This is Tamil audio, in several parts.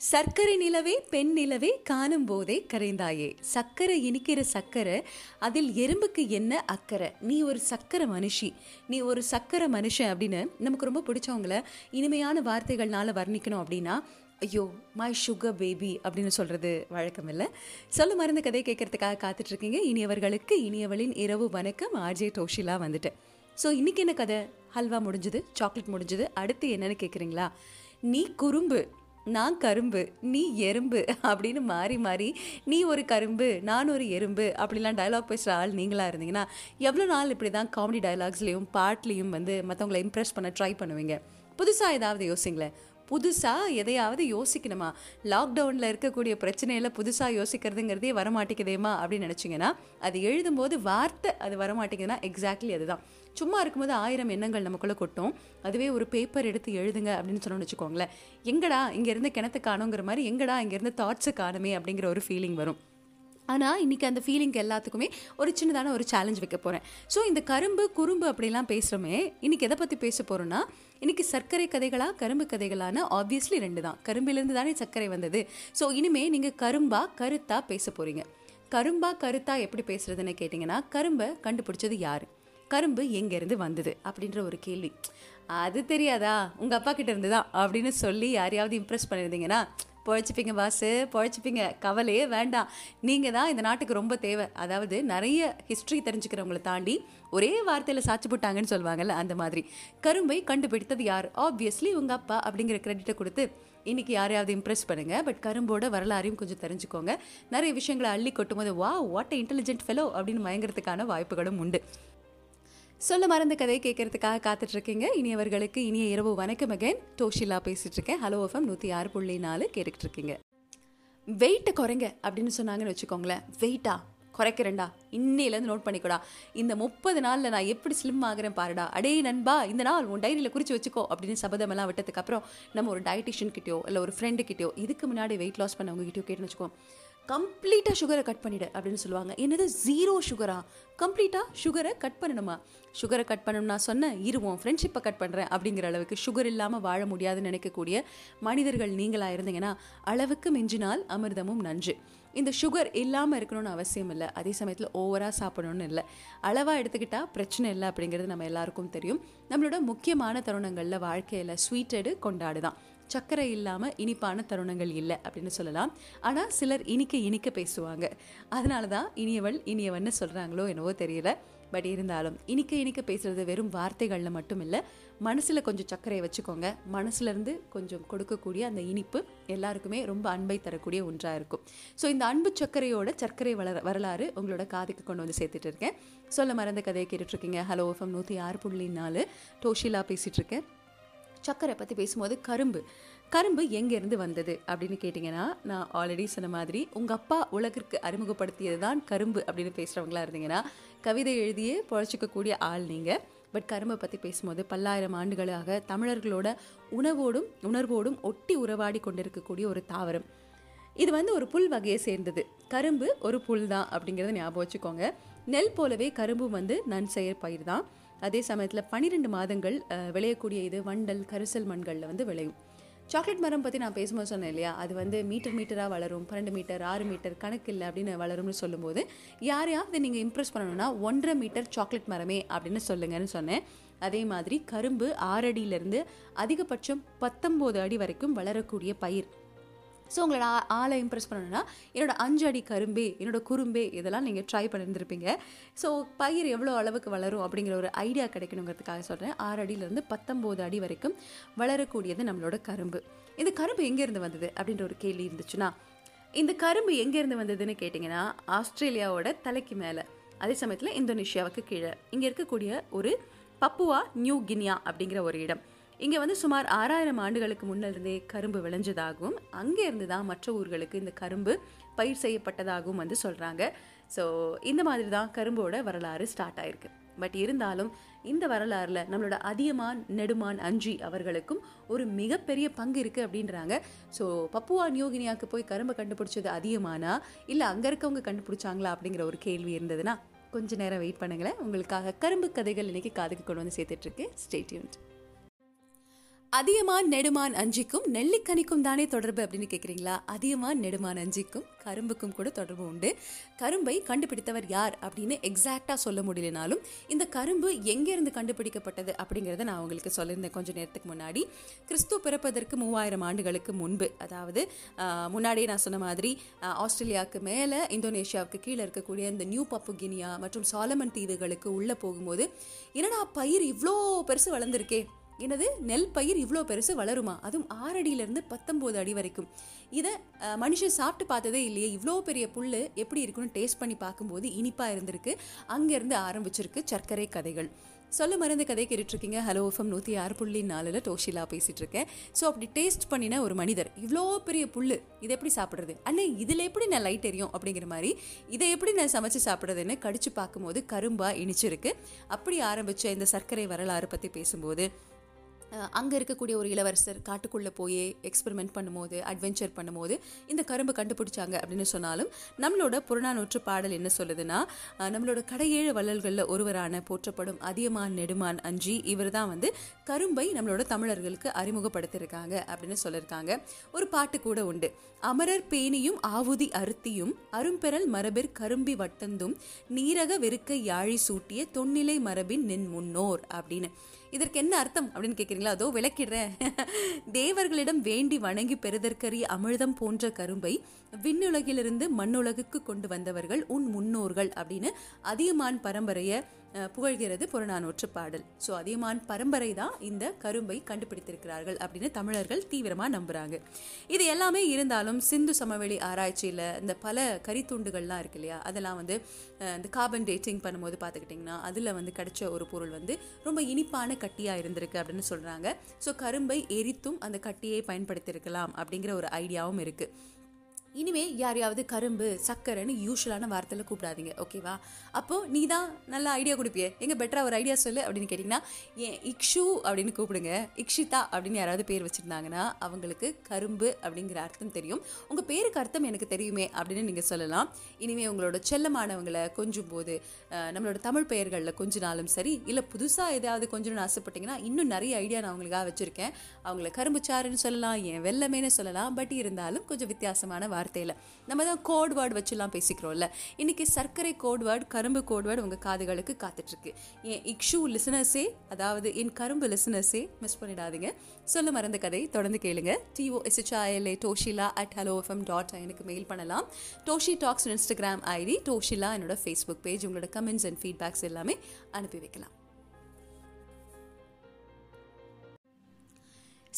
சர்க்கரை நிலவே பெண் நிலவே காணும் போதே கரைந்தாயே. சக்கரை இனிக்கிற சக்கரை அதில் எறும்புக்கு என்ன அக்கறை? நீ ஒரு சக்கரை மனுஷி. நீ ஒரு சக்கரை மனுஷன் அப்படின்னு நமக்கு ரொம்ப பிடிச்சவங்கள இனிமையான வார்த்தைகள்னால வர்ணிக்கணும் அப்படின்னா ஐயோ மை சுகர் பேபி அப்படின்னு சொல்கிறது வழக்கம் இல்லை. சொல்ல மருந்து கதை கேட்குறதுக்காக காத்துட்ருக்கீங்க. இனியவர்களுக்கு இனியவளின் இரவு வணக்கம். ஆர்ஜே டோஷிலா வந்துட்டு. ஸோ இன்றைக்கி என்ன கதை? ஹல்வா முடிஞ்சுது சாக்லேட் முடிஞ்சுது. அடுத்து என்னென்னு கேட்குறீங்களா? நீ குறும்பு. நான் கரும்பு நீ எறும்பு அப்படின்னு மாறி மாறி நீ ஒரு கரும்பு நான் ஒரு எறும்பு அப்படிலாம் டயலாக் பேசுகிற ஆள் நீங்களாக இருந்தீங்கன்னா எவ்வளோ நாள் இப்படி தான் காமெடி டைலாக்ஸ்லேயும் பாட்லேயும் வந்து மற்றவங்களை இம்ப்ரெஸ் பண்ண ட்ரை பண்ணுவீங்க? புதுசாக ஏதாவது யோசிங்களேன். புதுசாக எதையாவது யோசிக்கணுமா? லாக்டவுனில் இருக்கக்கூடிய பிரச்சனையில் புதுசாக யோசிக்கிறதுங்கிறதே வரமாட்டேங்குதேமா அப்படின்னு நினச்சிங்கன்னா அது எழுதும்போது வார்த்தை அது வரமாட்டேங்குதுன்னா எக்ஸாக்ட்லி அதுதான். சும்மா இருக்கும்போது ஆயிரம் எண்ணங்கள் நமக்குள்ளே கொட்டும். அதுவே ஒரு பேப்பர் எடுத்து எழுதுங்க அப்படின்னு சொன்னோம்னு வச்சுக்கோங்களேன். எங்கடா இங்கேருந்து கிணத்து காணுங்கிற மாதிரி எங்கடா இங்கேருந்து தாட்ஸு காணுமே அப்படிங்கிற ஒரு ஃபீலிங் வரும். ஆனால் இன்றைக்கி அந்த ஃபீலிங்க்கு எல்லாத்துக்குமே ஒரு சின்னதான ஒரு சேலஞ்ச் வைக்க போகிறேன் ஸோ இந்த கரும்பு குறும்பு அப்படிலாம் பேசுகிறோமே இன்றைக்கி எதை பற்றி பேச போகிறோன்னா இன்றைக்கி சர்க்கரை கதைகளாக கரும்பு கதைகளான ஆப்வியஸ்லி ரெண்டு தான். கரும்பிலிருந்து தானே சர்க்கரை வந்தது. ஸோ இனிமேல் நீங்கள் கரும்பா கருத்தாக பேச போகிறீங்க கரும்பா கருத்தாக எப்படி பேசுகிறதுன்னு கேட்டிங்கன்னா கரும்பை கண்டுபிடிச்சது யார்? கரும்பு எங்கேருந்து வந்தது? அப்படின்ற ஒரு கேள்வி. அது தெரியாதா? உங்கள் அப்பா கிட்ட இருந்து தான் அப்படின்னு சொல்லி யாரையாவது இம்ப்ரெஸ் பண்ணியிருந்தீங்கன்னா பொழைச்சிப்பீங்க பாசு பொழைச்சிப்பீங்க. கவலையே வேண்டாம். நீங்கள் தான் இந்த நாட்டுக்கு ரொம்ப தேவை. அதாவது நிறைய ஹிஸ்ட்ரி தெரிஞ்சுக்கிறவங்களை தாண்டி ஒரே வார்த்தையில் சாட்சி போட்டாங்கன்னு சொல்லுவாங்கல்ல அந்த மாதிரி. கரும்பை கண்டுபிடித்தது யார்? ஆப்வியஸ்லி உங்கள் அப்பா அப்படிங்கிற கிரெடிட்டை கொடுத்து இன்றைக்கி யாரையாவது இம்ப்ரெஸ் பண்ணுங்கள் பட் கரும்போட வரலாறையும் கொஞ்சம் தெரிஞ்சுக்கோங்க. நிறைய விஷயங்களை அள்ளி கொட்டும் போது வா வாட் இன்டெலிஜென்ட் ஃபெலோ அப்படின்னு மயங்கிறதுக்கான வாய்ப்புகளும் உண்டு. சொல்ல மறந்த கதையை கேட்கறதுக்காக காத்துட்டு இருக்கீங்க இனியவர்களுக்கு இனிய இரவு வணக்கம் அகைன் டோஷிலா பேசிட்டு இருக்கேன் ஹலோ எஃப்எம் நூற்றி ஆறு புள்ளி நாலு கேட்டுக்கிட்டு இருக்கீங்க வெயிட்டை குறைங்க அப்படின்னு சொன்னாங்கன்னு வச்சுக்கோங்களேன். வெயிட்டா குறைக்கிறேன்டா. இன்னையிலேருந்து நோட் பண்ணிக்கூடா. இந்த முப்பது நாளில் நான் எப்படி ஸ்லிம் ஆகிறேன் பாருடா. அடே நண்பா இந்த நாள் உன் டைரியில் குறித்து வச்சுக்கோ அப்படின்னு சபதமெல்லாம் விட்டதுக்கப்புறம் நம்ம ஒரு டயட்டிஷியன் கிட்டயோ இல்லை ஒரு ஃப்ரெண்டு கிட்டயோ இதுக்கு முன்னாடி வெயிட் லாஸ் பண்ணவங்க கிட்டயோ கேட்டுன்னு வச்சுக்கோ. கம்ப்ளீட்டாக சுகரை கட் பண்ணிடு அப்படின்னு சொல்லுவாங்க. என்னது? ஜீரோ சுகரா கம்ப்ளீட்டாக சுகரை கட் பண்ணணுமா? சுகரை கட் பண்ணணும்னா நான் சொன்னேன் இருவோம் ஃப்ரெண்ட்ஷிப்பை கட் பண்ணுறேன் அப்படிங்கிற அளவுக்கு சுகர் இல்லாமல் வாழ முடியாதுன்னு நினைக்கக்கூடிய மனிதர்கள் நீங்களாக இருந்தீங்கன்னா அளவுக்கு மிஞ்சினால் அமிர்தமும் நஞ்சு இந்த சுகர் இல்லாமல் இருக்கணும்னு அவசியம் இல்லை. அதே சமயத்தில் ஓவராக சாப்பிடணும்னு இல்லை. அளவாக எடுத்துக்கிட்டால் பிரச்சனை இல்லை அப்படிங்கிறது நம்ம எல்லாருக்கும் தெரியும். நம்மளோட முக்கியமான தருணங்களில் வாழ்க்கையில் ஸ்வீட்டடு கொண்டாடுதான். சர்க்கரை இல்லாமல் இனிப்பான தருணங்கள் இல்லை அப்படின்னு சொல்லலாம். ஆனால் சிலர் இனிக்க இனிக்க பேசுவாங்க. அதனால தான் இனியவள் இனியவன்னு சொல்கிறாங்களோ என்னவோ தெரியல. பட் இருந்தாலும் இனிக்க இனிக்க பேசுறது வெறும் வார்த்தைகளில் மட்டும் இல்லை. மனசில் கொஞ்சம் சர்க்கரையை வச்சுக்கோங்க. மனசுலேருந்து கொஞ்சம் கொடுக்கக்கூடிய அந்த இனிப்பு எல்லாருக்குமே ரொம்ப அன்பை தரக்கூடிய ஒன்றாக இருக்கும். ஸோ இந்த அன்பு சர்க்கரையோட சர்க்கரை வளர வரலாறு உங்களோட காதுக்கு கொண்டு வந்து சேர்த்துட்டு இருக்கேன். சொல்ல மறந்த கதையை கேட்டுட்ருக்கீங்க ஹலோ எஃப்எம் நூற்றி ஆறு புள்ளி நாலு. டோஷிலா பேசிகிட்ருக்கேன் சக்கரை பற்றி பேசும்போது கரும்பு. கரும்பு எங்கேருந்து வந்தது அப்படின்னு கேட்டிங்கன்னா நான் ஆல்ரெடி சொன்ன மாதிரி உங்கள் அப்பா உலகிற்கு அறிமுகப்படுத்தியது தான் கரும்பு அப்படின்னு பேசுகிறவங்களா இருந்தீங்கன்னா கவிதை எழுதியே பொழைச்சிக்கக்கூடிய ஆள் நீங்கள் பட் கரும்பை பற்றி பேசும்போது பல்லாயிரம் ஆண்டுகளாக தமிழர்களோட உணவோடும் உணர்வோடும் ஒட்டி உறவாடி கொண்டிருக்கக்கூடிய ஒரு தாவரம். இது வந்து ஒரு புல் வகையை சேர்ந்தது. கரும்பு ஒரு புல் தான் அப்படிங்கிறத ஞாபகம் வச்சுக்கோங்க. நெல் போலவே கரும்பு வந்து நன்செயர் பயிர் தான். அதே சமயத்தில் பன்னிரெண்டு மாதங்கள் விளையக்கூடிய இது வண்டல் கரிசல் மண்களில் வந்து விளையும். சாக்லேட் மரம் பற்றி நான் பேசும்போது சொன்னேன் இல்லையா? அது வந்து மீட்டர் மீட்டராக வளரும் பன்னெண்டு மீட்டர் ஆறு மீட்டர் கணக்கு இல்லை அப்படின்னு வளரும்னு சொல்லும்போது யாரையாவது நீங்கள் இம்ப்ரெஸ் பண்ணணும்னா ஒன்றரை மீட்டர் சாக்லேட் மரமே அப்படின்னு சொல்லுங்கன்னு சொன்னேன். அதே மாதிரி கரும்பு ஆறு அதிகபட்சம் பத்தொம்போது அடி வரைக்கும் வளரக்கூடிய பயிர். ஸோ உங்களோட ஆளை இம்ப்ரெஸ் பண்ணணும்னா என்னோட அஞ்சு அடி கரும்பே என்னோட குறும்பே இதெல்லாம் நீங்கள் ட்ரை பண்ணியிருந்திருப்பீங்க ஸோ பயிர் எவ்வளோ அளவுக்கு வளரும் அப்படிங்கிற ஒரு ஐடியா கிடைக்கணுங்கிறதுக்காக சொல்கிறேன் ஆறு அடியிலேருந்து பத்தொம்போது அடி வரைக்கும் வளரக்கூடியது நம்மளோட கரும்பு. இந்த கரும்பு எங்கேருந்து வந்தது அப்படின்ற ஒரு கேள்வி இருந்துச்சுன்னா இந்த கரும்பு எங்கேருந்து வந்ததுன்னு கேட்டிங்கன்னா ஆஸ்திரேலியாவோட தலைக்கு மேலே. அதே சமயத்தில் இந்தோனேஷியாவுக்கு கீழே. இங்கே இருக்கக்கூடிய ஒரு பப்புவா நியூ கினியா அப்படிங்கிற ஒரு இடம். இங்கே வந்து சுமார் ஆறாயிரம் ஆண்டுகளுக்கு முன்னிருந்தே கரும்பு விளைஞ்சதாகவும் அங்கே இருந்து தான் மற்ற ஊர்களுக்கு இந்த கரும்பு பயிர் செய்யப்பட்டதாகவும் வந்து சொல்கிறாங்க ஸோ இந்த மாதிரி தான் கரும்போட வரலாறு ஸ்டார்ட் ஆயிருக்கு. பட் இருந்தாலும் இந்த வரலாறில் நம்மளோட அதியமான் நெடுமான் அஞ்சி அவர்களுக்கும் ஒரு மிகப்பெரிய பங்கு இருக்குது அப்படின்றாங்க. ஸோ பப்புவா நியோகினியாவுக்கு போய் கரும்பை கண்டுபிடிச்சது அதிகமானா இல்லை அங்கே இருக்கவங்க கண்டுபிடிச்சாங்களா அப்படிங்கிற ஒரு கேள்வி இருந்ததுன்னா கொஞ்ச நேரம் வெயிட் பண்ணுங்களேன். உங்களுக்காக கரும்பு கதைகள் இன்னைக்கு காதுக்கு கொண்டு வந்து சேர்த்துட்ருக்கு ஸ்டேட்யூன்ட் அதியமான் நெடுமான் அஞ்சிக்கும் நெல்லிக்கனிக்கும் தானே தொடர்பு அப்படின்னு கேட்குறீங்களா அதியமான் நெடுமான் அஞ்சிக்கும் கரும்புக்கும் கூட தொடர்பு உண்டு. கரும்பை கண்டுபிடித்தவர் யார் அப்படின்னு எக்ஸாக்டாக சொல்ல முடியலனாலும் இந்த கரும்பு எங்கேருந்து கண்டுபிடிக்கப்பட்டது அப்படிங்கிறத நான் உங்களுக்கு சொல்லியிருந்தேன் கொஞ்சம் நேரத்துக்கு முன்னாடி. கிறிஸ்து பிறப்பதற்கு மூவாயிரம் ஆண்டுகளுக்கு முன்பு அதாவது முன்னாடியே நான் சொன்ன மாதிரி ஆஸ்திரேலியாவுக்கு மேலே இந்தோனேஷியாவுக்கு கீழே இருக்கக்கூடிய இந்த நியூ பப்புகினியா மற்றும் சாலமன் தீவுகளுக்கு உள்ளே போகும்போது என்னடா பயிர் இவ்வளோ பெருசு வளர்ந்துருக்கே? என்னது? நெல் பயிர் இவ்வளோ பெருசு வளருமா? அதுவும் ஆறடியிலேருந்து பத்தொம்போது அடி வரைக்கும். இதை மனுஷன் சாப்பிட்டு பார்த்ததே இல்லையே. இவ்வளோ பெரிய புல் எப்படி இருக்குன்னு டேஸ்ட் பண்ணி பார்க்கும்போது இனிப்பாக இருந்திருக்கு. அங்கேருந்து ஆரம்பிச்சிருக்கு சர்க்கரை கதைகள். சொல்ல மருந்து கதை கேட்டுட்ருக்கீங்க. ஹலோ எஃப்எம் நூற்றி ஆறு புள்ளி நாலில் டோஷிலா பேசிகிட்டு இருக்கேன் ஸோ அப்படி டேஸ்ட் பண்ணின ஒரு மனிதர். இவ்வளோ பெரிய புல் இதை எப்படி சாப்பிட்றது? அண்ணே இதில் எப்படி நான் லைட் எரியும்? அப்படிங்கிற மாதிரி இதை எப்படி நான் சமைச்சு சாப்பிட்றதுன்னு கடிச்சு பார்க்கும்போது கரும்பாக இனிச்சிருக்கு. அப்படி ஆரம்பித்த இந்த சர்க்கரை வரலாறு பற்றி பேசும்போது அங்கே இருக்கக்கூடிய ஒரு இளவரசர் காட்டுக்குள்ளே போய் எக்ஸ்பெரிமெண்ட் பண்ணும்போது அட்வென்ச்சர் பண்ணும்போது இந்த கரும்பு கண்டுபிடிச்சாங்க அப்படின்னு சொன்னாலும் நம்மளோட புறநானூற்று பாடல் என்ன சொல்லுதுன்னா நம்மளோட கடையேழு வள்ளல்களில் ஒருவரான போற்றப்படும் அதியமான் நெடுமான் அஞ்சி இவர் தான் வந்து கரும்பை நம்மளோட தமிழர்களுக்கு அறிமுகப்படுத்தியிருக்காங்க அப்படின்னு சொல்லியிருக்காங்க. ஒரு பாட்டு கூட உண்டு. அமரர் பேணியும் ஆவுதி அருத்தியும் அரும்பெறல் மரபிற் கரும்பி வட்டந்தும் நீரக வெறுக்க யாழி சூட்டிய தொன்னிலை மரபின் நின் முன்னோர் அப்படின்னு. இதற்கு என்ன அர்த்தம் அப்படின்னு கேட்குறீங்களா அதோ விளக்கிடுறேன். தேவர்களிடம் வேண்டி வணங்கி பெறுதற்கரிய அமிழ்தம் போன்ற கரும்பை விண்ணுலகிலிருந்து மண்ணுலகுக்கு கொண்டு வந்தவர்கள் உன் முன்னோர்கள் அப்படின்னு அதியமான் பரம்பரையை புகழ்கிறது புறநானூற்று பாடல். ஸோ அதியமான் பரம்பரை தான் இந்த கரும்பை கண்டுபிடித்திருக்கிறார்கள் அப்படின்னு தமிழர்கள் தீவிரமாக நம்புகிறாங்க இது எல்லாமே இருந்தாலும் சிந்து சமவெளி ஆராய்ச்சியில் இந்த பல கரித்துண்டுகள்லாம் இருக்கு இல்லையா? அதெல்லாம் வந்து இந்த கார்பன் டேட்டிங் பண்ணும்போது பார்த்துக்கிட்டிங்கன்னா அதில் வந்து கிடைச்ச ஒரு பொருள் வந்து ரொம்ப இனிப்பான கட்டியாக இருந்திருக்கு அப்படின்னு சொல்கிறாங்க ஸோ கரும்பை எரித்தும் அந்த கட்டியை பயன்படுத்தியிருக்கலாம் அப்படிங்கிற ஒரு ஐடியாவும் இருக்குது இனிமே யாரையாவது கரும்பு சக்கரைன்னு யூஸ்வலான வார்த்தையில் கூப்பிடாதீங்க ஓகேவா அப்போ நீ தான் நல்ல ஐடியா கொடுப்பியே. எங்க பெட்டரா ஒரு ஐடியா சொல்லு அப்படின்னு கேட்டிங்கன்னா ஏன் இக்ஷு அப்படின்னு கூப்பிடுங்க. இக்ஷிதா அப்படின்னு யாராவது பேர் வச்சுருந்தாங்கன்னா அவங்களுக்கு கரும்பு அப்படிங்கிற அர்த்தம் தெரியும். உங்கள் பேருக்கு அர்த்தம் எனக்கு தெரியுமே அப்படின்னு நீங்கள் சொல்லலாம். இனிமே உங்களோட செல்லமானவங்களை கொஞ்சம் போது நம்மளோட தமிழ் பெயர்களில் கொஞ்சினாலும் சரி இல்லை புதுசாக ஏதாவது கொஞ்சம்னு ஆசைப்பட்டீங்கன்னா இன்னும் நிறைய ஐடியா நான் உங்களுக்காக வச்சுருக்கேன். அவங்கள கரும்பு சாறுன்னு சொல்லலாம் ஏன் வெள்ளமேன்னு சொல்லலாம் பட் இருந்தாலும் கொஞ்சம் வித்தியாசமான வார்த்தையில். நம்ம தான் கோட் வேர்டு வச்சுலாம் பேசிக்கிறோம்ல. இன்னைக்கு சர்க்கரை கோட் வேர்டு கரும்பு கோட் வேர்டு உங்கள் காதுகளுக்கு காத்துட்ருக்கு. என் இக்ஷு லிசனர்ஸே அதாவது என் கரும்பு லிசனர்ஸே மிஸ் பண்ணிடாதீங்க. சொல்ல மறந்த கதை தொடர்ந்து கேளுங்க. D O S H I L A Doshila at hello FM dot எனக்கு மெயில் பண்ணலாம். Doshi talks Instagram ID Doshila என்னோட ஃபேஸ்புக் பேஜ் உங்களோட கமெண்ட்ஸ் அண்ட் ஃபீட்பேக்ஸ் எல்லாமே அனுப்பி வைக்கலாம்.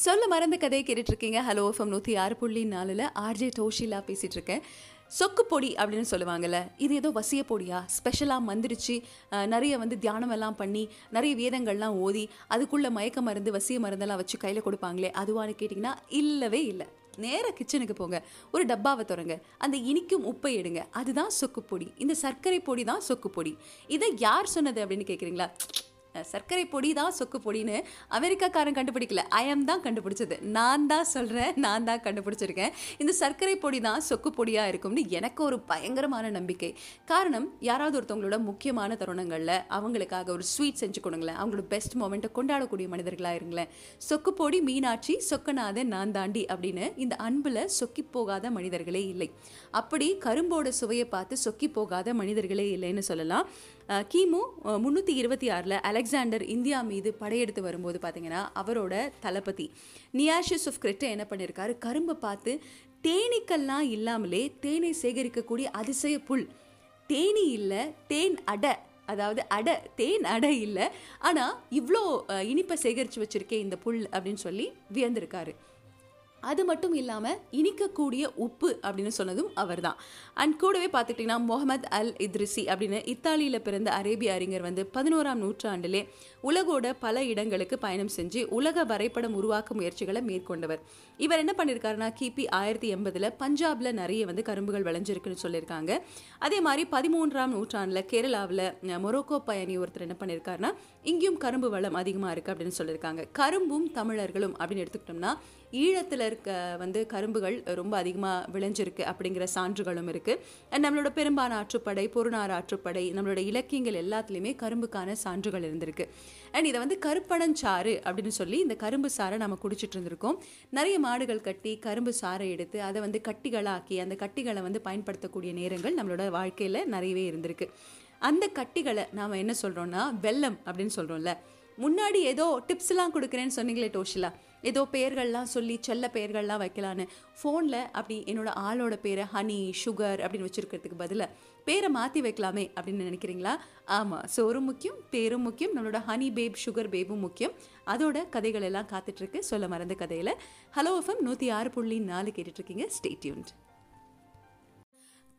சொல்ல மறந்த கதையை கேட்டுட்ருக்கீங்க. ஹலோ எஃப்எம் நூற்றி ஆறு புள்ளி நாலில் ஆர்ஜே டோஷிலா பேசிகிட்டு இருக்கேன் சொக்கு பொடி அப்படின்னு சொல்லுவாங்கல்ல இது ஏதோ வசிய பொடியா? ஸ்பெஷலாக மந்திரிச்சு நிறைய வந்து தியானமெல்லாம் பண்ணி நிறைய வேதங்கள்லாம் ஓதி அதுக்குள்ளே மயக்க மருந்து வசிய மருந்தெல்லாம் வச்சு கையில் கொடுப்பாங்களே அதுவான்னு கேட்டிங்கன்னா இல்லவே இல்லை. நேராக கிச்சனுக்கு போங்க ஒரு டப்பாவை திறங்க அந்த இனிக்கும் உப்பை எடுங்க அதுதான் சொக்கு பொடி. இந்த சர்க்கரை பொடி தான் சொக்கு பொடி. இதை யார் சொன்னது அப்படின்னு கேட்குறீங்களா சர்க்கரை பொடி தான் சொக்கு பொடின்னு அமெரிக்காக்காரன் கண்டுபிடிக்கல. ஐஎம் தான் கண்டுபிடிச்சது. நான் தான் சொல்கிறேன் நான் தான் கண்டுபிடிச்சிருக்கேன். இந்த சர்க்கரை பொடி தான் சொக்கு பொடியாக இருக்கும்னு எனக்கு ஒரு பயங்கரமான நம்பிக்கை. காரணம் யாராவது ஒருத்தவங்களோட முக்கியமான தருணங்களில் அவங்களுக்காக ஒரு ஸ்வீட் செஞ்சு கொடுங்களேன். அவங்களோட பெஸ்ட் மொமெண்ட்டை கொண்டாடக்கூடிய மனிதர்களாக இருங்களேன். சொக்கு பொடி மீனாட்சி சொக்கநாதன் நான் தாண்டி அப்படின்னு இந்த அன்பில் சொக்கி போகாத மனிதர்களே இல்லை. அப்படி கரும்போட சுவையை பார்த்து சொக்கி போகாத மனிதர்களே இல்லைன்னு சொல்லலாம். கிமு முந்நூற்றி இருபத்தி ஆறில் அலெக்சாண்டர் இந்தியா மீது படையெடுத்து வரும்போது பார்த்தீங்கன்னா அவரோட தளபதி நியாஷிஸ் ஆஃப் கிரெட்டை என்ன பண்ணியிருக்காரு கரும்பை பார்த்து தேனீக்கள்லாம் இல்லாமலே தேனை சேகரிக்கக்கூடிய அதிசய புல். தேனி இல்லை தேன் அடை. அதாவது அடை தேன் அடை இல்லை. ஆனால் இவ்வளோ இனிப்பை சேகரித்து வச்சுருக்கே இந்த புல் அப்படின்னு சொல்லி வியந்திருக்காரு. அது மட்டும் இல்லாமல் இனிக்கக்கூடிய உப்பு அப்படின்னு சொன்னதும் அவர்தான். அண்ட் கூடவே பார்த்துக்கிட்டிங்கன்னா முகமது அல் இத்ரிசி அப்படின்னு இத்தாலியில் பிறந்த அரேபிய அறிஞர் வந்து பதினோராம் நூற்றாண்டிலே உலகோட பல இடங்களுக்கு பயணம் செஞ்சு உலக வரைபடம் உருவாக்கும் முயற்சிகளை மேற்கொண்டவர். இவர் என்ன பண்ணியிருக்காருன்னா கிபி ஆயிரத்தி எண்பதில் பஞ்சாபில் நிறைய வந்து கரும்புகள் விளைஞ்சிருக்குன்னு சொல்லியிருக்காங்க. அதே மாதிரி பதிமூன்றாம் நூற்றாண்டில் கேரளாவில் மொரோக்கோ பயணி ஒருத்தர் என்ன பண்ணியிருக்காருன்னா இங்கேயும் கரும்பு வளம் அதிகமாக இருக்குது அப்படின்னு சொல்லியிருக்காங்க. கரும்பும் தமிழர்களும் அப்படின்னு எடுத்துக்கிட்டோம்னா ஈழத்தில் இருக்க வந்து கரும்புகள் ரொம்ப அதிகமாக விளைஞ்சிருக்கு அப்படிங்கிற சான்றுகளும் இருக்குது நம்மளோட பெரும்பான ஆற்றுப்படை பொருணார் ஆற்றுப்படை நம்மளோட இலக்கியங்கள் எல்லாத்துலேயுமே கரும்புக்கான சான்றுகள் இருந்திருக்கு. அண்ட் இதை வந்து கருப்பணஞ்சாறு அப்படின்னு சொல்லி இந்த கரும்பு சாறை நம்ம குடிச்சிட்டு இருந்திருக்கோம். நிறைய மாடுகள் கட்டி கரும்பு சாறை எடுத்து அதை வந்து கட்டிகளாக்கி அந்த கட்டிகளை வந்து பயன்படுத்தக்கூடிய நேரங்கள் நம்மளோட வாழ்க்கையில் நிறையவே இருந்திருக்கு. அந்த கட்டிகளை நாம் என்ன சொல்கிறோன்னா வெல்லம் அப்படின்னு சொல்கிறோம்ல முன்னாடி ஏதோ டிப்ஸ்லாம் கொடுக்குறேன்னு சொன்னீங்களே டோஷிலா? ஏதோ பெயர்கள்லாம் சொல்லி செல்ல பெயர்கள்லாம் வைக்கலான்னு. ஃபோனில் அப்படி என்னோட ஆளோட பேரை ஹனி சுகர் அப்படின்னு வச்சுருக்கிறதுக்கு பதிலாக பேரை மாற்றி வைக்கலாமே அப்படின்னு நினைக்கிறீங்களா? ஆமாம் சோறும் முக்கியம் பேரும் முக்கியம் நம்மளோட ஹனி பேப் சுகர் பேபும் முக்கியம். அதோட கதைகள் எல்லாம் காத்துட்ருக்கு சொல்ல மறந்த கதையில். ஹலோ எஃப்எம் நூற்றி ஆறு புள்ளி நாலு கேட்டுட்ருக்கீங்க ஸ்டேட்யூன்ட்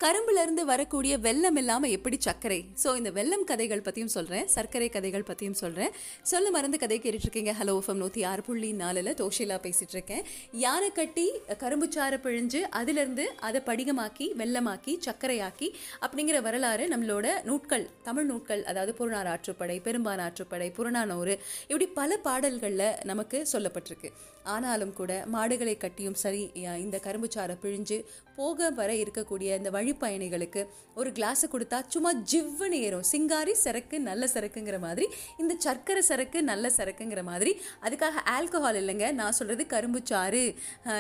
கரும்புல இருந்து வரக்கூடிய வெள்ளம் இல்லாம எப்படி சர்க்கரை? ஸோ இந்த வெள்ளம் கதைகள் பத்தியும் சொல்றேன் சர்க்கரை கதைகள் பத்தியும் சொல்றேன். சொல்ல மறந்து கதை கேட்டுட்டு இருக்கீங்க ஹலோ எஃப்எம் நூத்தி ஆறு புள்ளி நாலுல தோஷிலா பேசிட்டு இருக்கேன் யானை கட்டி கரும்பு சாறு பிழிஞ்சு அதிலிருந்து அதை படிகமாக்கி வெள்ளமாக்கி சர்க்கரையாக்கி அப்படிங்கிற வரலாறு நம்மளோட நூட்கள் தமிழ் நூட்கள் அதாவது புறநார் ஆற்றுப்படை பெரும்பான் ஆற்றுப்படை புறநானூறு இப்படி பல பாடல்களில் நமக்கு சொல்லப்பட்டிருக்கு. ஆனாலும் கூட மாடுகளை கட்டியும் சரி இந்த கரும்புச்சாறை பிழிஞ்சு போக வர இருக்கக்கூடிய இந்த வழிப்பயணிகளுக்கு ஒரு கிளாஸை கொடுத்தா சும்மா ஜிவ்வுன்னு ஏறும். சிங்காரி சரக்கு நல்ல சரக்குங்கிற மாதிரி. இந்த சர்க்கரை சரக்கு நல்ல சரக்குங்கிற மாதிரி. அதுக்காக ஆல்கஹால் இல்லைங்க. நான் சொல்கிறது கரும்பு சாறு.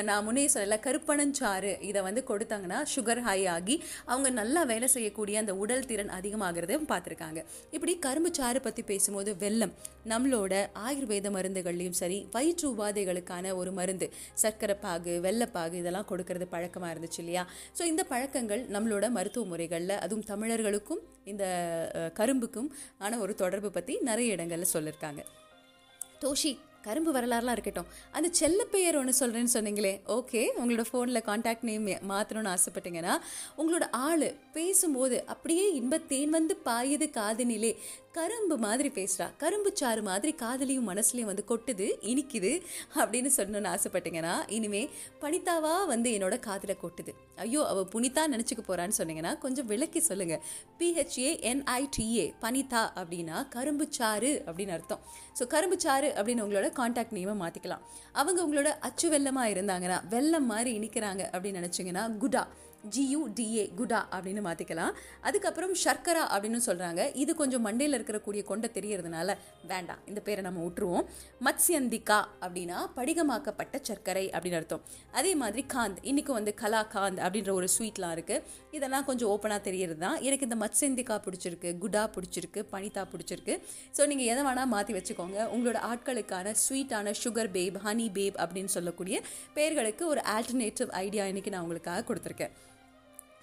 நான் முன்னே சொல்லல கருப்பணஞ்சாறு இதை வந்து கொடுத்தாங்கன்னா சுகர் ஹை ஆகி அவங்க நல்லா வேலை செய்யக்கூடிய அந்த உடல் திறன் அதிகமாகிறதையும் பார்த்துருக்காங்க. இப்படி கரும்பு சாறு பற்றி பேசும்போது வெள்ளம் நம்மளோட ஆயுர்வேத மருந்துகள்லையும் சரி வயிற்று உபாதைகளுக்கான ஒரு மருந்து. சர்க்கரை பாகு வெள்ளப்பாகு இதெல்லாம் கொடுக்கறது பழக்கமாக இருந்துச்சு இல்லையா? ஸோ இந்த பழக்கங்கள் நம்மளோட மருத்துவ முறைகளில் அதுவும் தமிழர்களுக்கும் இந்த கரும்புக்கும் ஆன ஒரு தொடர்பு பற்றி நிறைய இடங்களில் சொல்லியிருக்காங்க தோஷி கரும்பு வரலாறுலாம் இருக்கட்டும். அந்த செல்ல பெயர் ஒன்று சொல்கிறேன்னு சொன்னீங்களே. ஓகே உங்களோட ஃபோனில் காண்டாக்ட் நேம் மாற்றணும்னு ஆசைப்பட்டீங்கன்னா உங்களோட ஆள் பேசும்போது அப்படியே இன்பத்தேன் வந்து பாயுது காதினிலே. கரும்பு மாதிரி பேசுகிறா கரும்பு சாறு மாதிரி காதலையும் மனசுலையும் வந்து கொட்டுது இனிக்குது அப்படின்னு சொல்லணுன்னு ஆசைப்பட்டீங்கன்னா இனிமே பனிதாவா வந்து என்னோட காதில் கொட்டுது. ஐயோ அவள் புனிதா நினச்சிக்க போகிறான்னு சொன்னீங்கன்னா கொஞ்சம் விளக்கி சொல்லுங்கள் பிஹெச்ஏ என்ஐடிஏ பனிதா அப்படின்னா கரும்பு சாறு அப்படின்னு அர்த்தம். ஸோ கரும்பு சாறு அப்படின்னு உங்களோட காண்டாக்ட் நேமை மாற்றிக்கலாம் அவங்க உங்களோட அச்சு வெள்ளமாக இருந்தாங்கன்னா வெள்ளம் மாதிரி இனிக்கிறாங்க அப்படின்னு நினச்சிங்கன்னா குடா. ஜியூடிஏ குடா அப்படின்னு மாற்றிக்கலாம் அதுக்கப்புறம் சர்க்கரா அப்படின்னு சொல்கிறாங்க இது கொஞ்சம் மண்டையில் இருக்கக்கூடிய கொண்டை தெரியறதுனால வேண்டாம். இந்த பேரை நம்ம விட்டுருவோம் மத்ஸ்யந்திகா அப்படின்னா படிகமாக்கப்பட்ட சர்க்கரை அப்படின்னு அர்த்தம். அதே மாதிரி காந்த் இன்றைக்கும் வந்து கலா காந்த் அப்படின்ற ஒரு ஸ்வீட்லாம் இருக்குது இதெல்லாம் கொஞ்சம் ஓப்பனாக தெரியறது தான் எனக்கு இந்த மத்ஸ்யந்திகா பிடிச்சிருக்கு குடா பிடிச்சிருக்கு பனிதா பிடிச்சிருக்கு. ஸோ நீங்கள் எதை வேணால் மாற்றி வச்சுக்கோங்க. உங்களோட ஆட்களுக்கான ஸ்வீட்டான சுகர் பேப் ஹனி பேப் அப்படின்னு சொல்லக்கூடிய பெயர்களுக்கு ஒரு ஆல்டர்னேட்டிவ் ஐடியா இன்றைக்கி நான் உங்களுக்காக கொடுத்துருக்கேன்.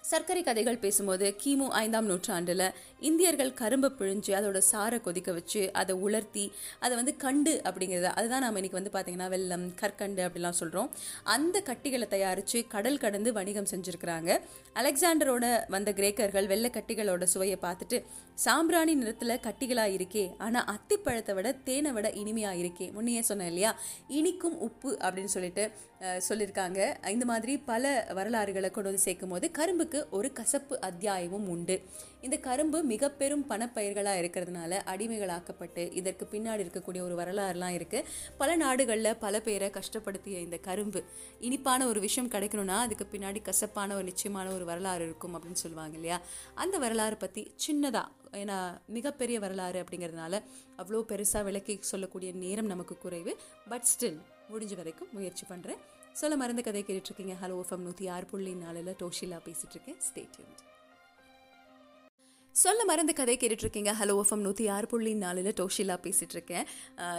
சர்க்கரை கதைகள் பேசும்போது கிமு ஐந்தாம் நூற்றாண்டில் இந்தியர்கள் கரும்பு பிழிஞ்சு அதோட சாரை கொதிக்க வச்சு அதை உலர்த்தி அதை வந்து கண்டு அப்படிங்கிறத அதுதான் நம்ம இன்றைக்கி வந்து பார்த்தீங்கன்னா வெள்ளம் கற்கண்டு அப்படிலாம் சொல்கிறோம் அந்த கட்டிகளை தயாரித்து கடல் கடந்து வணிகம் செஞ்சுருக்கிறாங்க. அலெக்சாண்டரோட வந்த கிரேக்கர்கள் வெள்ளை கட்டிகளோட சுவையை பார்த்துட்டு சாம்பிராணி நிறத்தில் கட்டிகளாக இருக்கே ஆனால் அத்திப்பழத்தை விட தேனை விட இனிமையாக இருக்கே. முன்னையே சொன்னேன் இல்லையா? இனிக்கும் உப்பு அப்படின்னு சொல்லிட்டு சொல்லியிருக்காங்க இந்த மாதிரி பல வரலாறுகளை கொண்டு வந்து சேர்க்கும் போது கரும்புக்கு ஒரு கசப்பு அத்தியாயமும் உண்டு. இந்த கரும்பு மிக பெரும் பணப்பயிர்களாக இருக்கிறதுனால அடிமைகளாக்கப்பட்டு இதற்கு பின்னாடி இருக்கக்கூடிய ஒரு வரலாறுலாம் இருக்குது பல நாடுகளில் பல பேரை கஷ்டப்படுத்திய இந்த கரும்பு. இனிப்பான ஒரு விஷயம் கிடைக்கணும்னா அதுக்கு பின்னாடி கசப்பான ஒரு நிச்சயமான ஒரு வரலாறு இருக்கும் அப்படின்னு சொல்லுவாங்க இல்லையா? அந்த வரலாறு பற்றி சின்னதாக ஏன்னா மிகப்பெரிய வரலாறு அப்படிங்கிறதுனால அவ்வளோ பெருசாக விளக்கி சொல்லக்கூடிய நேரம் நமக்கு குறைவு. பட் ஸ்டில் முடிஞ்ச வரைக்கும் முயற்சி பண்ணுறேன் சொல்ல மறந்த கதை கேட்டுட்ருக்கீங்க. ஹலோ எஃப்எம் நூற்றி ஆறு புள்ளி நாலில் டோஷிலா பேசிகிட்ருக்கேன் ஸ்டேட்யூன் சொல்ல மறந்த கதை கேட்டுட்ருக்கீங்க. ஹலோ எஃப்எம் நூற்றி ஆறு புள்ளி நாலில் டோஷிலா பேசிகிட்டு இருக்கேன்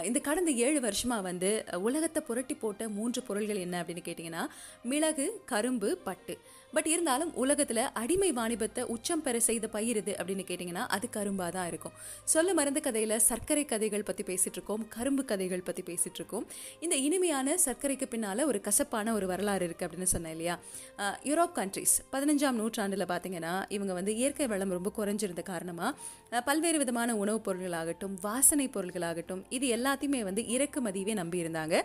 இந்த கடந்த ஏழு வருஷமாக வந்து உலகத்தை புரட்டி போட்ட மூன்று பொருள்கள் என்ன அப்படின்னு கேட்டிங்கன்னா மிளகு கரும்பு பட்டு. பட் இருந்தாலும் உலகத்தில் அடிமை வாணிபத்தை உச்சம் பெற செய்த பயிருது அப்படின்னு கேட்டிங்கன்னா அது கரும்பாக தான் இருக்கும். சொல்ல மறந்த கதையில் சர்க்கரை கதைகள் பற்றி பேசிகிட்டு இருக்கோம் கரும்பு கதைகள் பற்றி பேசிகிட்டு இருக்கோம். இந்த இனிமையான சர்க்கரைக்கு பின்னால் ஒரு கசப்பான ஒரு வரலாறு இருக்குது அப்படின்னு சொன்னேன் இல்லையா? யூரோப் கண்ட்ரிஸ் பதினஞ்சாம் நூற்றாண்டில் பார்த்தீங்கன்னா இவங்க வந்து இயற்கை வளம் ரொம்ப குறைஞ்சிருந்த குறைஞ்சிருந்த காரணமாக பல்வேறு விதமான உணவுப் பொருள்களாகட்டும் வாசனை பொருள்களாகட்டும் இது எல்லாத்தையுமே வந்து இறக்குமதியவே நம்பியிருந்தாங்க.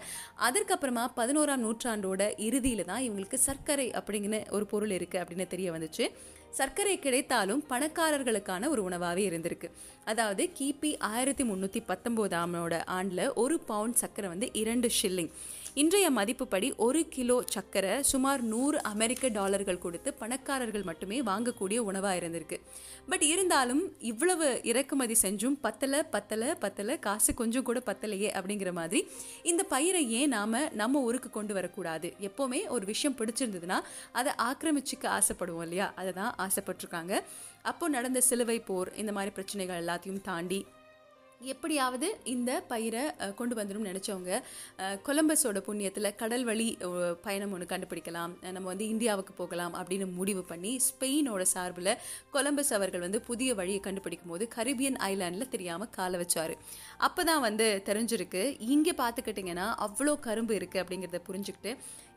அதற்கப்புறமா பதினோராம் நூற்றாண்டோட இறுதியில் தான் இவங்களுக்கு சர்க்கரை அப்படிங்கிற ஒரு பொருள் இருக்குது அப்படின்னு தெரிய வந்துச்சு. சர்க்கரை கிடைத்தாலும் பணக்காரர்களுக்கான ஒரு உணவாகவே இருந்திருக்கு. அதாவது கிபி ஆயிரத்தி முந்நூற்றி பத்தொம்போதாமோட ஆண்டில் ஒரு பவுண்ட் சர்க்கரை வந்து இரண்டு ஷில்லிங் இன்றைய மதிப்புப்படி ஒரு கிலோ சர்க்கரை சுமார் நூறு அமெரிக்க டாலர்கள் கொடுத்து பணக்காரர்கள் மட்டுமே வாங்கக்கூடிய உணவாக இருந்திருக்கு. பட் இருந்தாலும் இவ்வளவு இறக்குமதி செஞ்சும் பத்தலை பத்தலை பத்தலை காசு கொஞ்சம் கூட பத்தலையே அப்படிங்கிற மாதிரி இந்த பயிரை ஏன் நாம் நம்ம ஊருக்கு கொண்டு வரக்கூடாது? எப்போவுமே ஒரு விஷயம் பிடிச்சிருந்ததுன்னா அதை ஆக்கிரமிச்சுக்க ஆசைப்படுவோம் இல்லையா? அதை தான் ஆசைப்பட்டிருக்காங்க. அப்போ நடந்த சிலுவை போர் இந்த மாதிரி பிரச்சனைகள் எல்லாத்தையும் தாண்டி எப்படியாவது இந்த பயிரை கொண்டு வந்துடும் நினச்சவங்க கொலம்பஸோட புண்ணியத்தில் கடல் வழி பயணம் ஒன்று கண்டுபிடிக்கலாம். நம்ம வந்து இந்தியாவுக்கு போகலாம் அப்படின்னு முடிவு பண்ணி ஸ்பெயினோட சார்பில் கொலம்பஸ் அவர்கள் வந்து புதிய வழியை கண்டுபிடிக்கும் போது கரிபியன் ஐலாண்டில் தெரியாமல் காலை வச்சார். அப்போ தான் வந்து தெரிஞ்சிருக்கு இங்கே பார்த்துக்கிட்டிங்கன்னா அவ்வளோ கரும்பு இருக்குது அப்படிங்கிறத புரிஞ்சுக்கிட்டு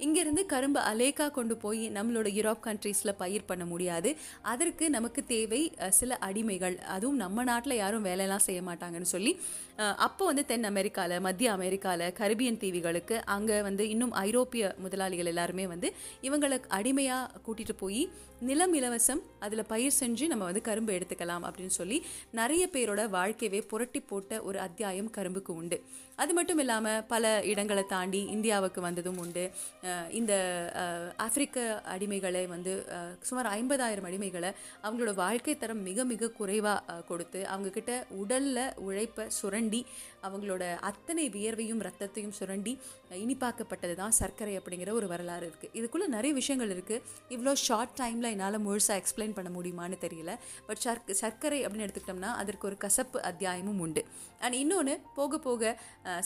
இங்கேருந்து கரும்பு அலேக்கா கொண்டு போய் நம்மளோட யூரோப் கண்ட்ரீஸில் பயிர் பண்ண முடியாது. அதற்கு நமக்கு தேவை சில அடிமைகள். அதுவும் நம்ம நாட்டில் யாரும் வேலையெல்லாம் செய்ய மாட்டாங்கன்னு சொல்லி அப்போ வந்து தென் அமெரிக்காவில் மத்திய அமெரிக்காவில் கரிபியன் தீவுகளுக்கு அங்கே வந்து இன்னும் ஐரோப்பிய முதலாளிகள் எல்லாருமே வந்து இவங்களுக்கு அடிமையாக கூட்டிகிட்டு போய் நிலம் இலவசம் அதில் பயிர் செஞ்சு நம்ம வந்து கரும்பு எடுத்துக்கலாம் அப்படின்னு சொல்லி நிறைய பேரோட வாழ்க்கையவே புரட்டி போட்ட ஒரு அத்தியாயம் கரும்புக்கு உண்டு. அது மட்டும் இல்லாமல் பல இடங்களை தாண்டி இந்தியாவுக்கு வந்ததும் உண்டு. இந்த ஆப்பிரிக்க அடிமைகளை வந்து சுமார் ஐம்பதாயிரம் அடிமைகளை அவங்களோட வாழ்க்கை தரம் மிக மிக குறைவாக கொடுத்து அவங்கக்கிட்ட உடலில் உழைப்பை சுரண்டி அவங்களோட அத்தனை வியர்வையும் ரத்தத்தையும் சுரண்டி இனிப்பாக்கப்பட்டது தான் சர்க்கரை அப்படிங்கிற ஒரு வரலாறு இருக்குது இதுக்குள்ளே நிறைய விஷயங்கள் இருக்குது இவ்வளோ ஷார்ட் டைமில் என்னால் முழுசாக எக்ஸ்பிளைன் பண்ண முடியுமான்னு தெரியல. பட் சர்க் சர்க்கரை அப்படின்னு எடுத்துக்கிட்டோம்னா அதற்கு ஒரு கசப்பு அத்தியாயமும் உண்டு. அண்ட் இன்னொன்று போக போக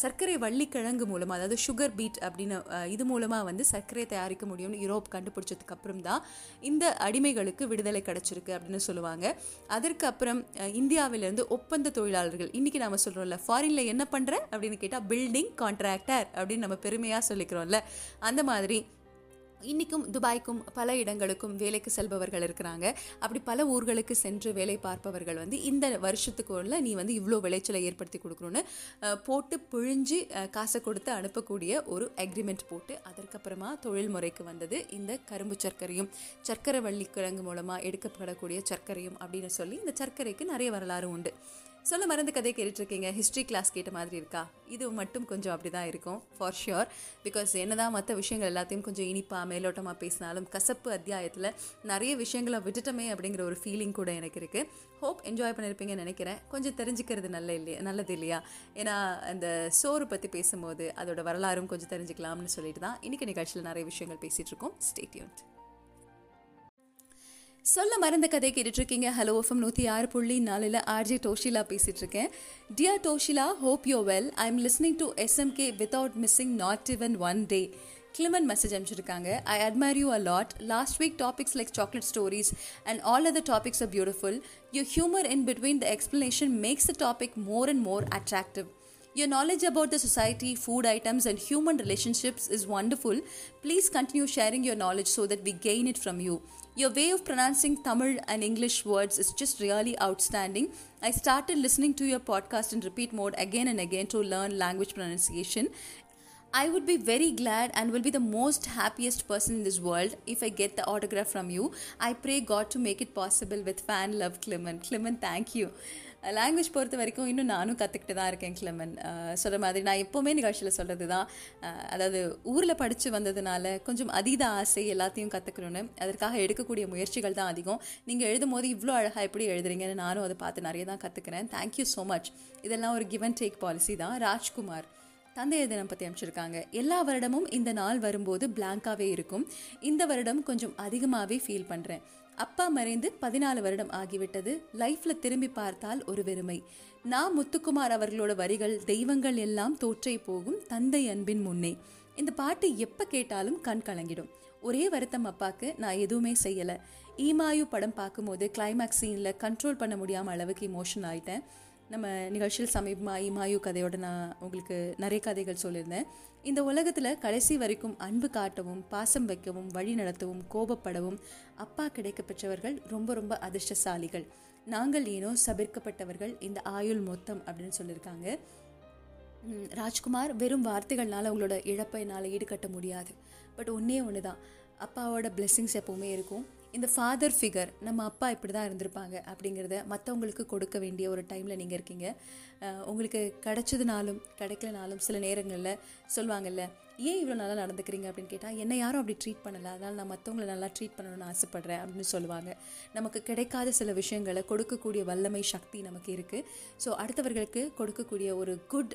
சர்க்கரை வள்ளிக்கிழங்கு மூலமாக அதாவது சுகர் பீட் அப்படின்னு இது மூலமாக வந்து வந்து சர்க்கரையை தயாரிக்க முடியும்னு யூரோப் கண்டுபிடிச்சதுக்கு அப்புறம் தான் இந்த அடிமைகளுக்கு விடுதலை கிடைச்சிருக்கு அப்படின்னு சொல்லுவாங்க. அதற்கு அப்புறம் இந்தியாவிலேருந்து இந்தியாவிலிருந்து ஒப்பந்த தொழிலாளர்கள் இன்றைக்கி நாம் சொல்கிறோம்ல ஃபாரினில் என்ன பண்ணுற அப்படின்னு கேட்டால் பில்டிங் கான்ட்ராக்டர் அப்படின்னு நம்ம பெருமையாக சொல்லிக்கிறோம்ல. அந்த மாதிரி இன்றைக்கும் துபாய்க்கும் பல இடங்களுக்கும் வேலைக்கு செல்பவர்கள் இருக்கிறாங்க. அப்படி பல ஊர்களுக்கு சென்று வேலை பார்ப்பவர்கள் வந்து இந்த வருஷத்துக்குள்ள நீ வந்து இவ்வளோ விளைச்சலை ஏற்படுத்தி கொடுக்கணும்னு போட்டு பிழிஞ்சு காசை கொடுத்து அனுப்பக்கூடிய ஒரு அக்ரிமெண்ட் போட்டு அதற்கப்புறமா தொழில் முறைக்கு வந்தது இந்த கரும்பு சர்க்கரையும் சர்க்கரை வள்ளி கிழங்கு மூலமாக எடுக்கப்படக்கூடிய சர்க்கரையும் அப்படின்னு சொல்லி இந்த சர்க்கரைக்கு நிறைய வரலாறு உண்டு. சொல்ல மறந்து கதை கேட்டுட்ருக்கீங்க. ஹிஸ்ட்ரி கிளாஸ் கேட்ட மாதிரி இருக்கா? இது மட்டும் கொஞ்சம் அப்படி தான் இருக்கும் ஃபார் ஷியோர் பிகாஸ் என்னதான் மற்ற விஷயங்கள் எல்லாத்தையும் கொஞ்சம் இனிப்பாக மேலோட்டமாக பேசினாலும் கசப்பு அத்தியாயத்தில் நிறைய விஷயங்களை விட்டுட்டோமே அப்படிங்கிற ஒரு ஃபீலிங் கூட எனக்கு இருக்குது ஹோப் என்ஜாய் பண்ணியிருப்பீங்கன்னு நினைக்கிறேன். கொஞ்சம் தெரிஞ்சுக்கிறது நல்ல இல்லையா நல்லது இல்லையா? ஏன்னா அந்த சோறு பற்றி பேசும்போது அதோட வரலாறும் கொஞ்சம் தெரிஞ்சுக்கலாம்னு சொல்லிட்டு தான் இன்றைக்கி நிகழ்ச்சியில் நிறைய விஷயங்கள் பேசிகிட்டு இருக்கோம் ஸ்டேட்யூன்ட் சொல்ல மறந்த கதை கேட்டுட்டு இருக்கீங்க ஹலோ எஃப்எம் நூற்றி ஆறு புள்ளி நாலில் ஆர்ஜே டோஷிலா பேசிட்டு இருக்கேன் dear Toshila hope you well I am listening to SMK without missing not even one day Clement message அனுப்பிச்சிருக்காங்க I admire you a lot last week topics like chocolate stories and all other topics are beautiful your humor in between the explanation makes the topic more and more attractive Your knowledge about the society, food items, and human relationships is wonderful. Please continue sharing your knowledge so that we gain it from you. Your way of pronouncing Tamil and English words is just really outstanding. I started listening to your podcast in repeat mode again and again to learn language pronunciation. I would be very glad and will be the most happiest person in this world if I get the autograph from you. I pray God to make it possible with fan love, Clement. Clement, thank you. Language பொறுத்த வரைக்கும் இன்னும் நானும் கற்றுக்கிட்டு தான் இருக்கேன் கிளமன் சொல்கிற மாதிரி நான் எப்போவுமே நிகழ்ச்சியில் சொல்கிறது தான். அதாவது ஊரில் படித்து வந்ததுனால கொஞ்சம் அதீத ஆசை எல்லாத்தையும் கற்றுக்கணும்னு அதற்காக எடுக்கக்கூடிய முயற்சிகள் தான் அதிகம். நீங்கள் எழுதும் போது இவ்வளோ அழகாக எப்படி எழுதுறீங்கன்னு நானும் அதை பார்த்து நிறைய தான் கற்றுக்கிறேன் தேங்க்யூ ஸோ மச் இதெல்லாம் ஒரு கிவ் அண்ட் டேக் பாலிசி தான். ராஜ்குமார் தந்தையர் தினம் பற்றி அமைச்சிருக்காங்க எல்லா வருடமும் இந்த நாள் வரும்போது பிளாங்காகவே இருக்கும். இந்த வருடம் கொஞ்சம் அதிகமாகவே ஃபீல் பண்ணுறேன் அப்பா மறைந்து பதினாலு வருடம் ஆகிவிட்டது. லைஃப்ல திரும்பி பார்த்தால் ஒரு வெறுமை. நான் முத்துக்குமார் அவர்களோட வரிகள் தெய்வங்கள் எல்லாம் தோற்றை போகும் தந்தை அன்பின் முன்னே. இந்த பாட்டு எப்போ கேட்டாலும் கண் கலங்கிடும். ஒரே வருத்தம் அப்பாக்கு நான் எதுவுமே செய்யலை. ஈமாயு படம் பார்க்கும்போது கிளைமேக்ஸ் சீனில் கண்ட்ரோல் பண்ண முடியாமல் அளவுக்கு இமோஷன் ஆயிட்டேன். நம்ம நிகழ்ச்சியில் சமீபமாக இமாயு கதையோட நான் உங்களுக்கு நிறைய கதைகள் சொல்லியிருந்தேன். இந்த உலகத்தில் கடைசி வரைக்கும் அன்பு காட்டவும் பாசம் வைக்கவும் வழி நடத்தவும் கோபப்படவும் அப்பா கிடைக்க பெற்றவர்கள் ரொம்ப ரொம்ப அதிர்ஷ்டசாலிகள். நாங்கள் ஏனோ சபிர்க்கப்பட்டவர்கள் இந்த ஆயுள் மொத்தம் அப்படின்னு சொல்லியிருக்காங்க. ராஜ்குமார் வெறும் வார்த்தைகள்னால உங்களோட இழப்பை என்னால் ஈடுகட்ட முடியாது. பட் ஒன்றே ஒன்று தான் அப்பாவோட பிளெஸ்ஸிங்ஸ் எப்போவுமே இருக்கும். இந்த ஃபாதர் ஃபிகர் நம்ம அப்பா இப்படி தான் இருந்திருப்பாங்க அப்படிங்கிறத மற்றவங்களுக்கு கொடுக்க வேண்டிய ஒரு டைமில் நீங்கள் இருக்கீங்க. உங்களுக்கு கிடைச்சதுனாலும் கிடைக்கலனாலும் சில நேரங்களில் சொல்லுவாங்கல்ல ஏன் இவ்வளோ நல்லா நடந்துக்கிறீங்க அப்படின்னு கேட்டால் என்னை யாரும் அப்படி ட்ரீட் பண்ணலை. அதனால் நான் மற்றவங்களை நல்லா ட்ரீட் பண்ணணும்னு ஆசைப்பட்றேன் அப்படின்னு சொல்லுவாங்க. நமக்கு கிடைக்காத சில விஷயங்களை கொடுக்கக்கூடிய வல்லமை சக்தி நமக்கு இருக்குது ஸோ அடுத்தவர்களுக்கு கொடுக்கக்கூடிய ஒரு குட்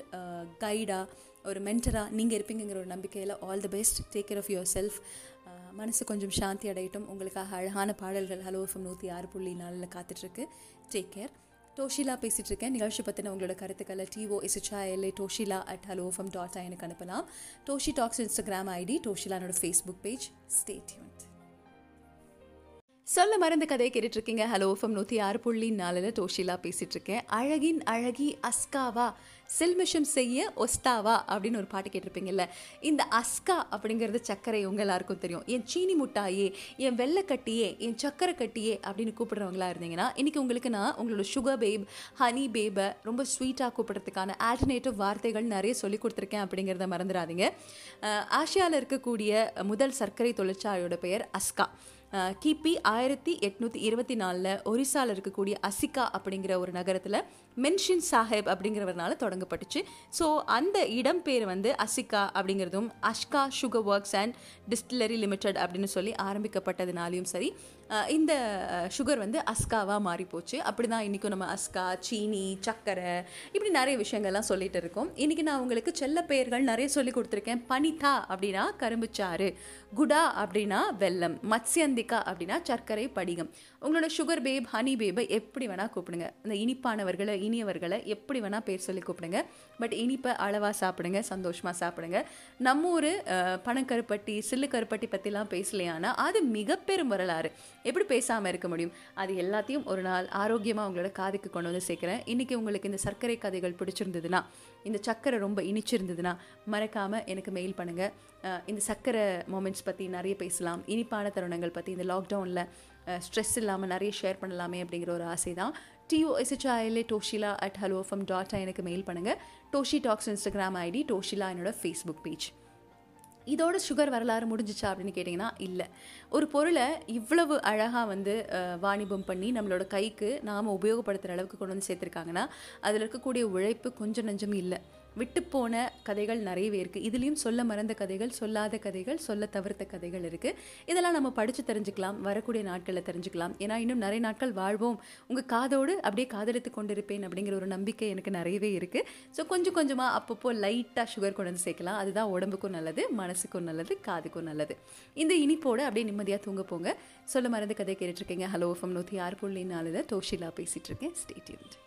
கைடாக uh, ஒரு மென்டராக நீங்கள் இருப்பீங்கிற ஒரு நம்பிக்கையில் all the best take care of yourself மனசு கொஞ்சம் சாந்தி அடையட்டும். உங்களுக்காக அழகான பாடல்கள் ஹலோ எஃப்எம் நூற்றி ஆறு புள்ளி நாலில் காத்துட்ருக்கு டேக் கேர் டோஷிலா பேசிகிட்டு இருக்கேன் நிகழ்ச்சி பற்றின உங்களோட கருத்துக்களை D O S H A Doshila at hello FM dot எனக்கு அனுப்பலாம். டோஷி டாக்ஸ் இன்ஸ்டாகிராம் ஐடி டோஷிலானோட ஃபேஸ்புக் பேஜ் ஸ்டே டியூன்ட் சொல்ல மறந்த கதையை கேட்டுட்டு இருக்கீங்க ஹலோ ஃபம் நூற்றி ஆறு புள்ளி நாலில் டோஷிலா பேசிகிட்டு இருக்கேன் அழகின் அழகி அஸ்காவா செல்மிஷம் செய்ய ஒஸ்தாவா அப்படின்னு ஒரு பாட்டு கேட்டிருப்பீங்கல்ல இந்த அஸ்கா அப்படிங்கிறது சர்க்கரை உங்கள் எல்லாருக்கும் தெரியும். என் சீனி முட்டாயே என் வெள்ளை கட்டியே என் சக்கரை கட்டியே அப்படின்னு கூப்பிடுறவங்களா இருந்தீங்கன்னா இன்றைக்கி உங்களுக்கு நான் உங்களோட சுகர் பேப் ஹனி பேபை ரொம்ப ஸ்வீட்டாக கூப்பிடுறதுக்கான ஆல்டர்னேட்டிவ் வார்த்தைகள் நிறைய சொல்லி கொடுத்துருக்கேன் அப்படிங்கிறத மறந்துடாதீங்க. ஆசியாவில் இருக்கக்கூடிய முதல் சர்க்கரை தொழிற்சாலையோட பெயர் அஸ்கா கிபி ஆயிரத்தி எட்நூற்றி இருபத்தி நாலில் ஒரிசாவில் இருக்கக்கூடிய அசிகா அப்படிங்கிற ஒரு நகரத்தில் மென்ஷின் சாஹேப் அப்படிங்கிறவர்னால தொடங்கப்பட்டுச்சு. ஸோ அந்த இடம் பேர் வந்து அசிகா அப்படிங்கிறதும் Ashka sugar works and distillery limited அப்படின்னு சொல்லி ஆரம்பிக்கப்பட்டதுனாலையும் சரி. இந்த சுகர் வந்து அஸ்காவாக மாறி போச்சு அப்படி தான் இன்றைக்கும் நம்ம அஸ்கா சீனி சக்கரை இப்படி நிறைய விஷயங்கள்லாம் சொல்லிட்டு இருக்கோம். இன்றைக்கி நான் உங்களுக்கு செல்ல பெயர்கள் நிறைய சொல்லி கொடுத்துருக்கேன். பனிதா அப்படின்னா கரும்புச்சாறு குடா அப்படின்னா வெல்லம் மத்ஸ்யந்திகா அப்படின்னா சர்க்கரை படிகம். உங்களோட சுகர் பேப் ஹனி பேபை எப்படி வேணால் கூப்பிடுங்க. இந்த இனிப்பானவர்களை இனியவர்களை எப்படி வேணால் பேர் சொல்லி கூப்பிடுங்க. பட் இனிப்பை அளவாக சாப்பிடுங்க சந்தோஷமாக சாப்பிடுங்க. நம்ம ஊர் பணக்கருப்பட்டி பனக்கருப்பட்டி சில்லு கருப்பட்டி பற்றிலாம் பேசலையானா அது மிக பெரும் வரலாறு. எப்படி பேசாமல் இருக்க முடியும்? அது எல்லாத்தையும் ஒரு நாள் ஆரோக்கியமாக உங்களோட காதுக்கு கொண்டு வந்து சேர்க்குறேன். இன்றைக்கி உங்களுக்கு இந்த சர்க்கரை கதைகள் பிடிச்சிருந்ததுன்னா இந்த சர்க்கரை ரொம்ப இனிச்சிருந்ததுன்னா மறக்காமல் எனக்கு மெயில் பண்ணுங்கள் இந்த சர்க்கரை மூமெண்ட்ஸ் பற்றி நிறைய பேசலாம். இனிப்பான தருணங்கள் பற்றி இந்த லாக்டவுனில் ஸ்ட்ரெஸ் இல்லாமல் நிறைய ஷேர் பண்ணலாமே அப்படிங்கிற ஒரு ஆசை தான் டிஓஎஸ்ஹெச்ஐஎல்ஏ டோஷிலா அட் ஹலோ ஃபம் டாட் எனக்கு மெயில் பண்ணுங்கள் டோஷி டாக்ஸ் இன்ஸ்டாகிராம் ஐடி டோஷிலா என்னோட ஃபேஸ்புக் பேஜ் இதோட சுகர் வரலாறு முடிஞ்சிச்சா அப்படின்னு கேட்டிங்கன்னா இல்லை. ஒரு பொருளை இவ்வளவு அழகாக வந்து வாணிபம் பண்ணி நம்மளோட கைக்கு நாம் உபயோகப்படுத்துகிற அளவுக்கு கொண்டு வந்து சேர்த்துருக்காங்கன்னா அதில் இருக்கக்கூடிய உழைப்பு கொஞ்சம் நஞ்சம் இல்லை. விட்டுப்போன கதைகள் நிறையவே இருக்குது இதுலேயும் சொல்ல மறந்த கதைகள் சொல்லாத கதைகள் சொல்ல தவிர்த்த கதைகள் இருக்குது இதெல்லாம் நம்ம படித்து தெரிஞ்சுக்கலாம் வரக்கூடிய நாட்களில் தெரிஞ்சுக்கலாம். ஏன்னா இன்னும் நிறைய நாட்கள் வாழ்வோம். உங்கள் காதோடு அப்படியே காதலித்து கொண்டிருப்பேன் அப்படிங்கிற ஒரு நம்பிக்கை எனக்கு நிறையவே இருக்குது ஸோ கொஞ்சம் கொஞ்சமாக அப்பப்போ லைட்டாக சுகர் கொண்டு வந்து சேர்க்கலாம். அதுதான் உடம்புக்கும் நல்லது மனசுக்கும் நல்லது காதுக்கும் நல்லது. இந்த இனிப்போடு அப்படியே நிம்மதியாக தூங்க போங்க. சொல்ல மறந்த கதை கேட்டுட்ருக்கீங்க ஹலோ ஃபம் நூற்றி ஆறு புள்ளி நாலில் தோஷிலா பேசிகிட்டு இருக்கேன். ஸ்டேட்யூன்ட்